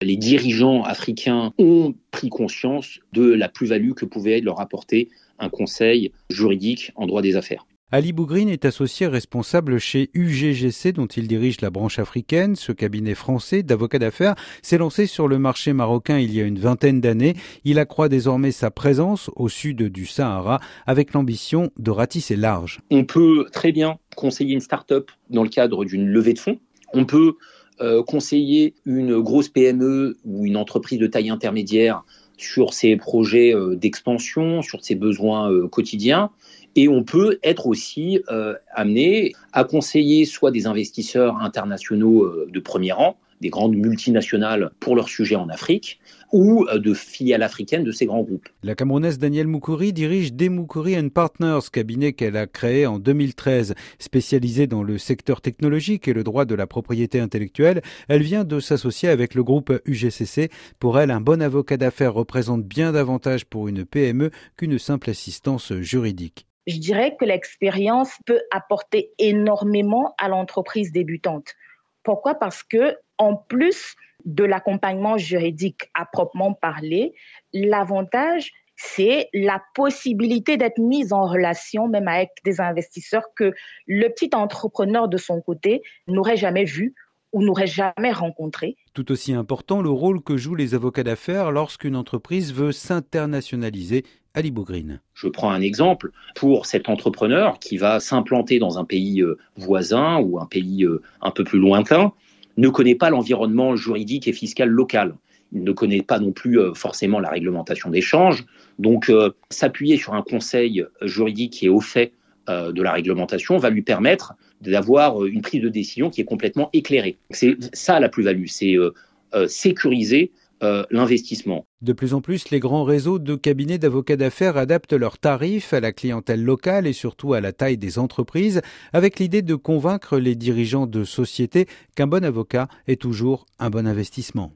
les dirigeants africains ont pris conscience de la plus-value que pouvait leur apporter un conseil juridique en droit des affaires. Ali Bougrine est associé responsable chez UGGC dont il dirige la branche africaine. Ce cabinet français d'avocats d'affaires s'est lancé sur le marché marocain il y a une vingtaine d'années. Il accroît désormais sa présence au sud du Sahara avec l'ambition de ratisser large. On peut très bien conseiller une start-up dans le cadre d'une levée de fonds. On peut euh, conseiller une grosse PME ou une entreprise de taille intermédiaire sur ses projets euh, d'expansion, sur ses besoins euh, quotidiens. Et on peut être aussi amené à conseiller soit des investisseurs internationaux de premier rang, des grandes multinationales pour leurs sujets en Afrique ou euh, de filiales africaines de ces grands groupes. La Camerounaise Danielle Moukouri dirige Demoukouri Partners, cabinet qu'elle a créé en 2013. Spécialisée dans le secteur technologique et le droit de la propriété intellectuelle, elle vient de s'associer avec le groupe UGCC. Pour elle, un bon avocat d'affaires représente bien davantage pour une PME qu'une simple assistance juridique. Je dirais que l'expérience peut apporter énormément à l'entreprise débutante. Pourquoi? Parce que en plus de l'accompagnement juridique à proprement parler, l'avantage c'est la possibilité d'être mise en relation même avec des investisseurs que le petit entrepreneur de son côté n'aurait jamais vu ou n'aurait jamais rencontré. Tout aussi important, le rôle que jouent les avocats d'affaires lorsqu'une entreprise veut s'internationaliser. Ali Bougrine. Je prends un exemple pour cet entrepreneur qui va s'implanter dans un pays euh, voisin ou un pays euh, un peu plus lointain, ne connaît pas l'environnement juridique et fiscal local. Il ne connaît pas non plus euh, forcément la réglementation d'échange. Donc, s'appuyer sur un conseil juridique qui est au fait de la réglementation va lui permettre d'avoir une prise de décision qui est complètement éclairée. C'est ça la plus-value, c'est sécuriser euh, l'investissement. De plus en plus, les grands réseaux de cabinets d'avocats d'affaires adaptent leurs tarifs à la clientèle locale et surtout à la taille des entreprises, avec l'idée de convaincre les dirigeants de sociétés qu'un bon avocat est toujours un bon investissement.